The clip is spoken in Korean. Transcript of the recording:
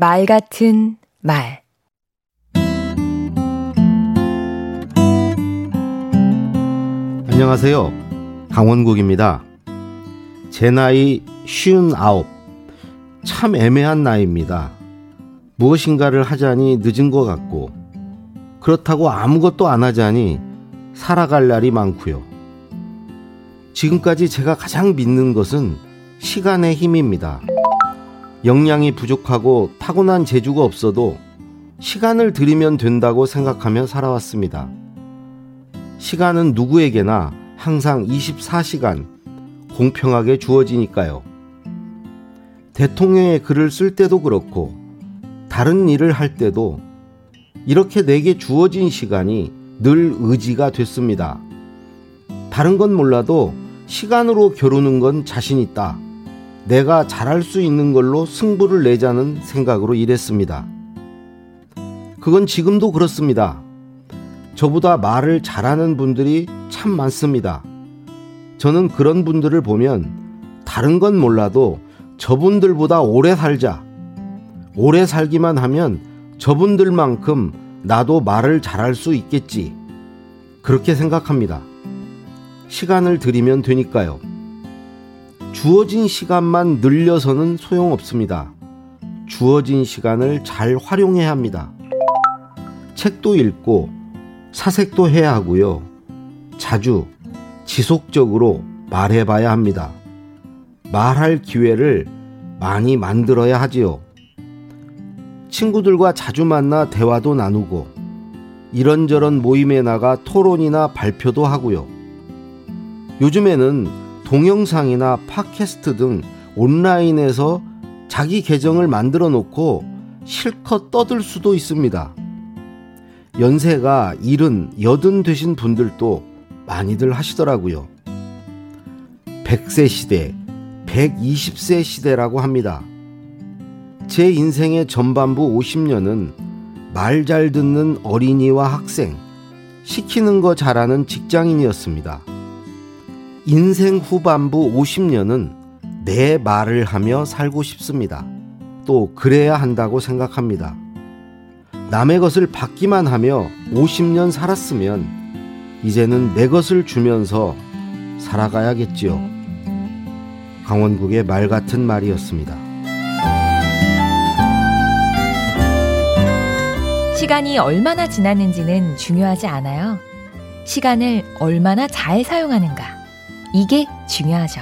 말 같은 말 안녕하세요. 강원국입니다. 제 나이 쉬운 아홉. 참 애매한 나이입니다. 무엇인가를 하자니 늦은 것 같고, 그렇다고 아무것도 안 하자니 살아갈 날이 많고요. 지금까지 제가 가장 믿는 것은 시간의 힘입니다. 역량이 부족하고 타고난 재주가 없어도 시간을 들이면 된다고 생각하며 살아왔습니다. 시간은 누구에게나 항상 24시간 공평하게 주어지니까요. 대통령의 글을 쓸 때도 그렇고 다른 일을 할 때도 이렇게 내게 주어진 시간이 늘 의지가 됐습니다. 다른 건 몰라도 시간으로 겨루는 건 자신 있다. 내가 잘할 수 있는 걸로 승부를 내자는 생각으로 일했습니다. 그건 지금도 그렇습니다. 저보다 말을 잘하는 분들이 참 많습니다. 저는 그런 분들을 보면 다른 건 몰라도 저분들보다 오래 살자. 오래 살기만 하면 저분들만큼 나도 말을 잘할 수 있겠지. 그렇게 생각합니다. 시간을 들이면 되니까요. 주어진 시간만 늘려서는 소용없습니다. 주어진 시간을 잘 활용해야 합니다. 책도 읽고 사색도 해야 하고요. 자주 지속적으로 말해봐야 합니다. 말할 기회를 많이 만들어야 하지요. 친구들과 자주 만나 대화도 나누고 이런저런 모임에 나가 토론이나 발표도 하고요. 요즘에는 동영상이나 팟캐스트 등 온라인에서 자기 계정을 만들어 놓고 실컷 떠들 수도 있습니다. 연세가 일은 여든 되신 분들도 많이들 하시더라고요. 100세 시대, 120세 시대라고 합니다. 제 인생의 전반부 50년은 말 잘 듣는 어린이와 학생, 시키는 거 잘하는 직장인이었습니다. 인생 후반부 50년은 내 말을 하며 살고 싶습니다. 또 그래야 한다고 생각합니다. 남의 것을 받기만 하며 50년 살았으면 이제는 내 것을 주면서 살아가야겠지요. 강원국의 말 같은 말이었습니다. 시간이 얼마나 지났는지는 중요하지 않아요. 시간을 얼마나 잘 사용하는가. 이게 중요하죠.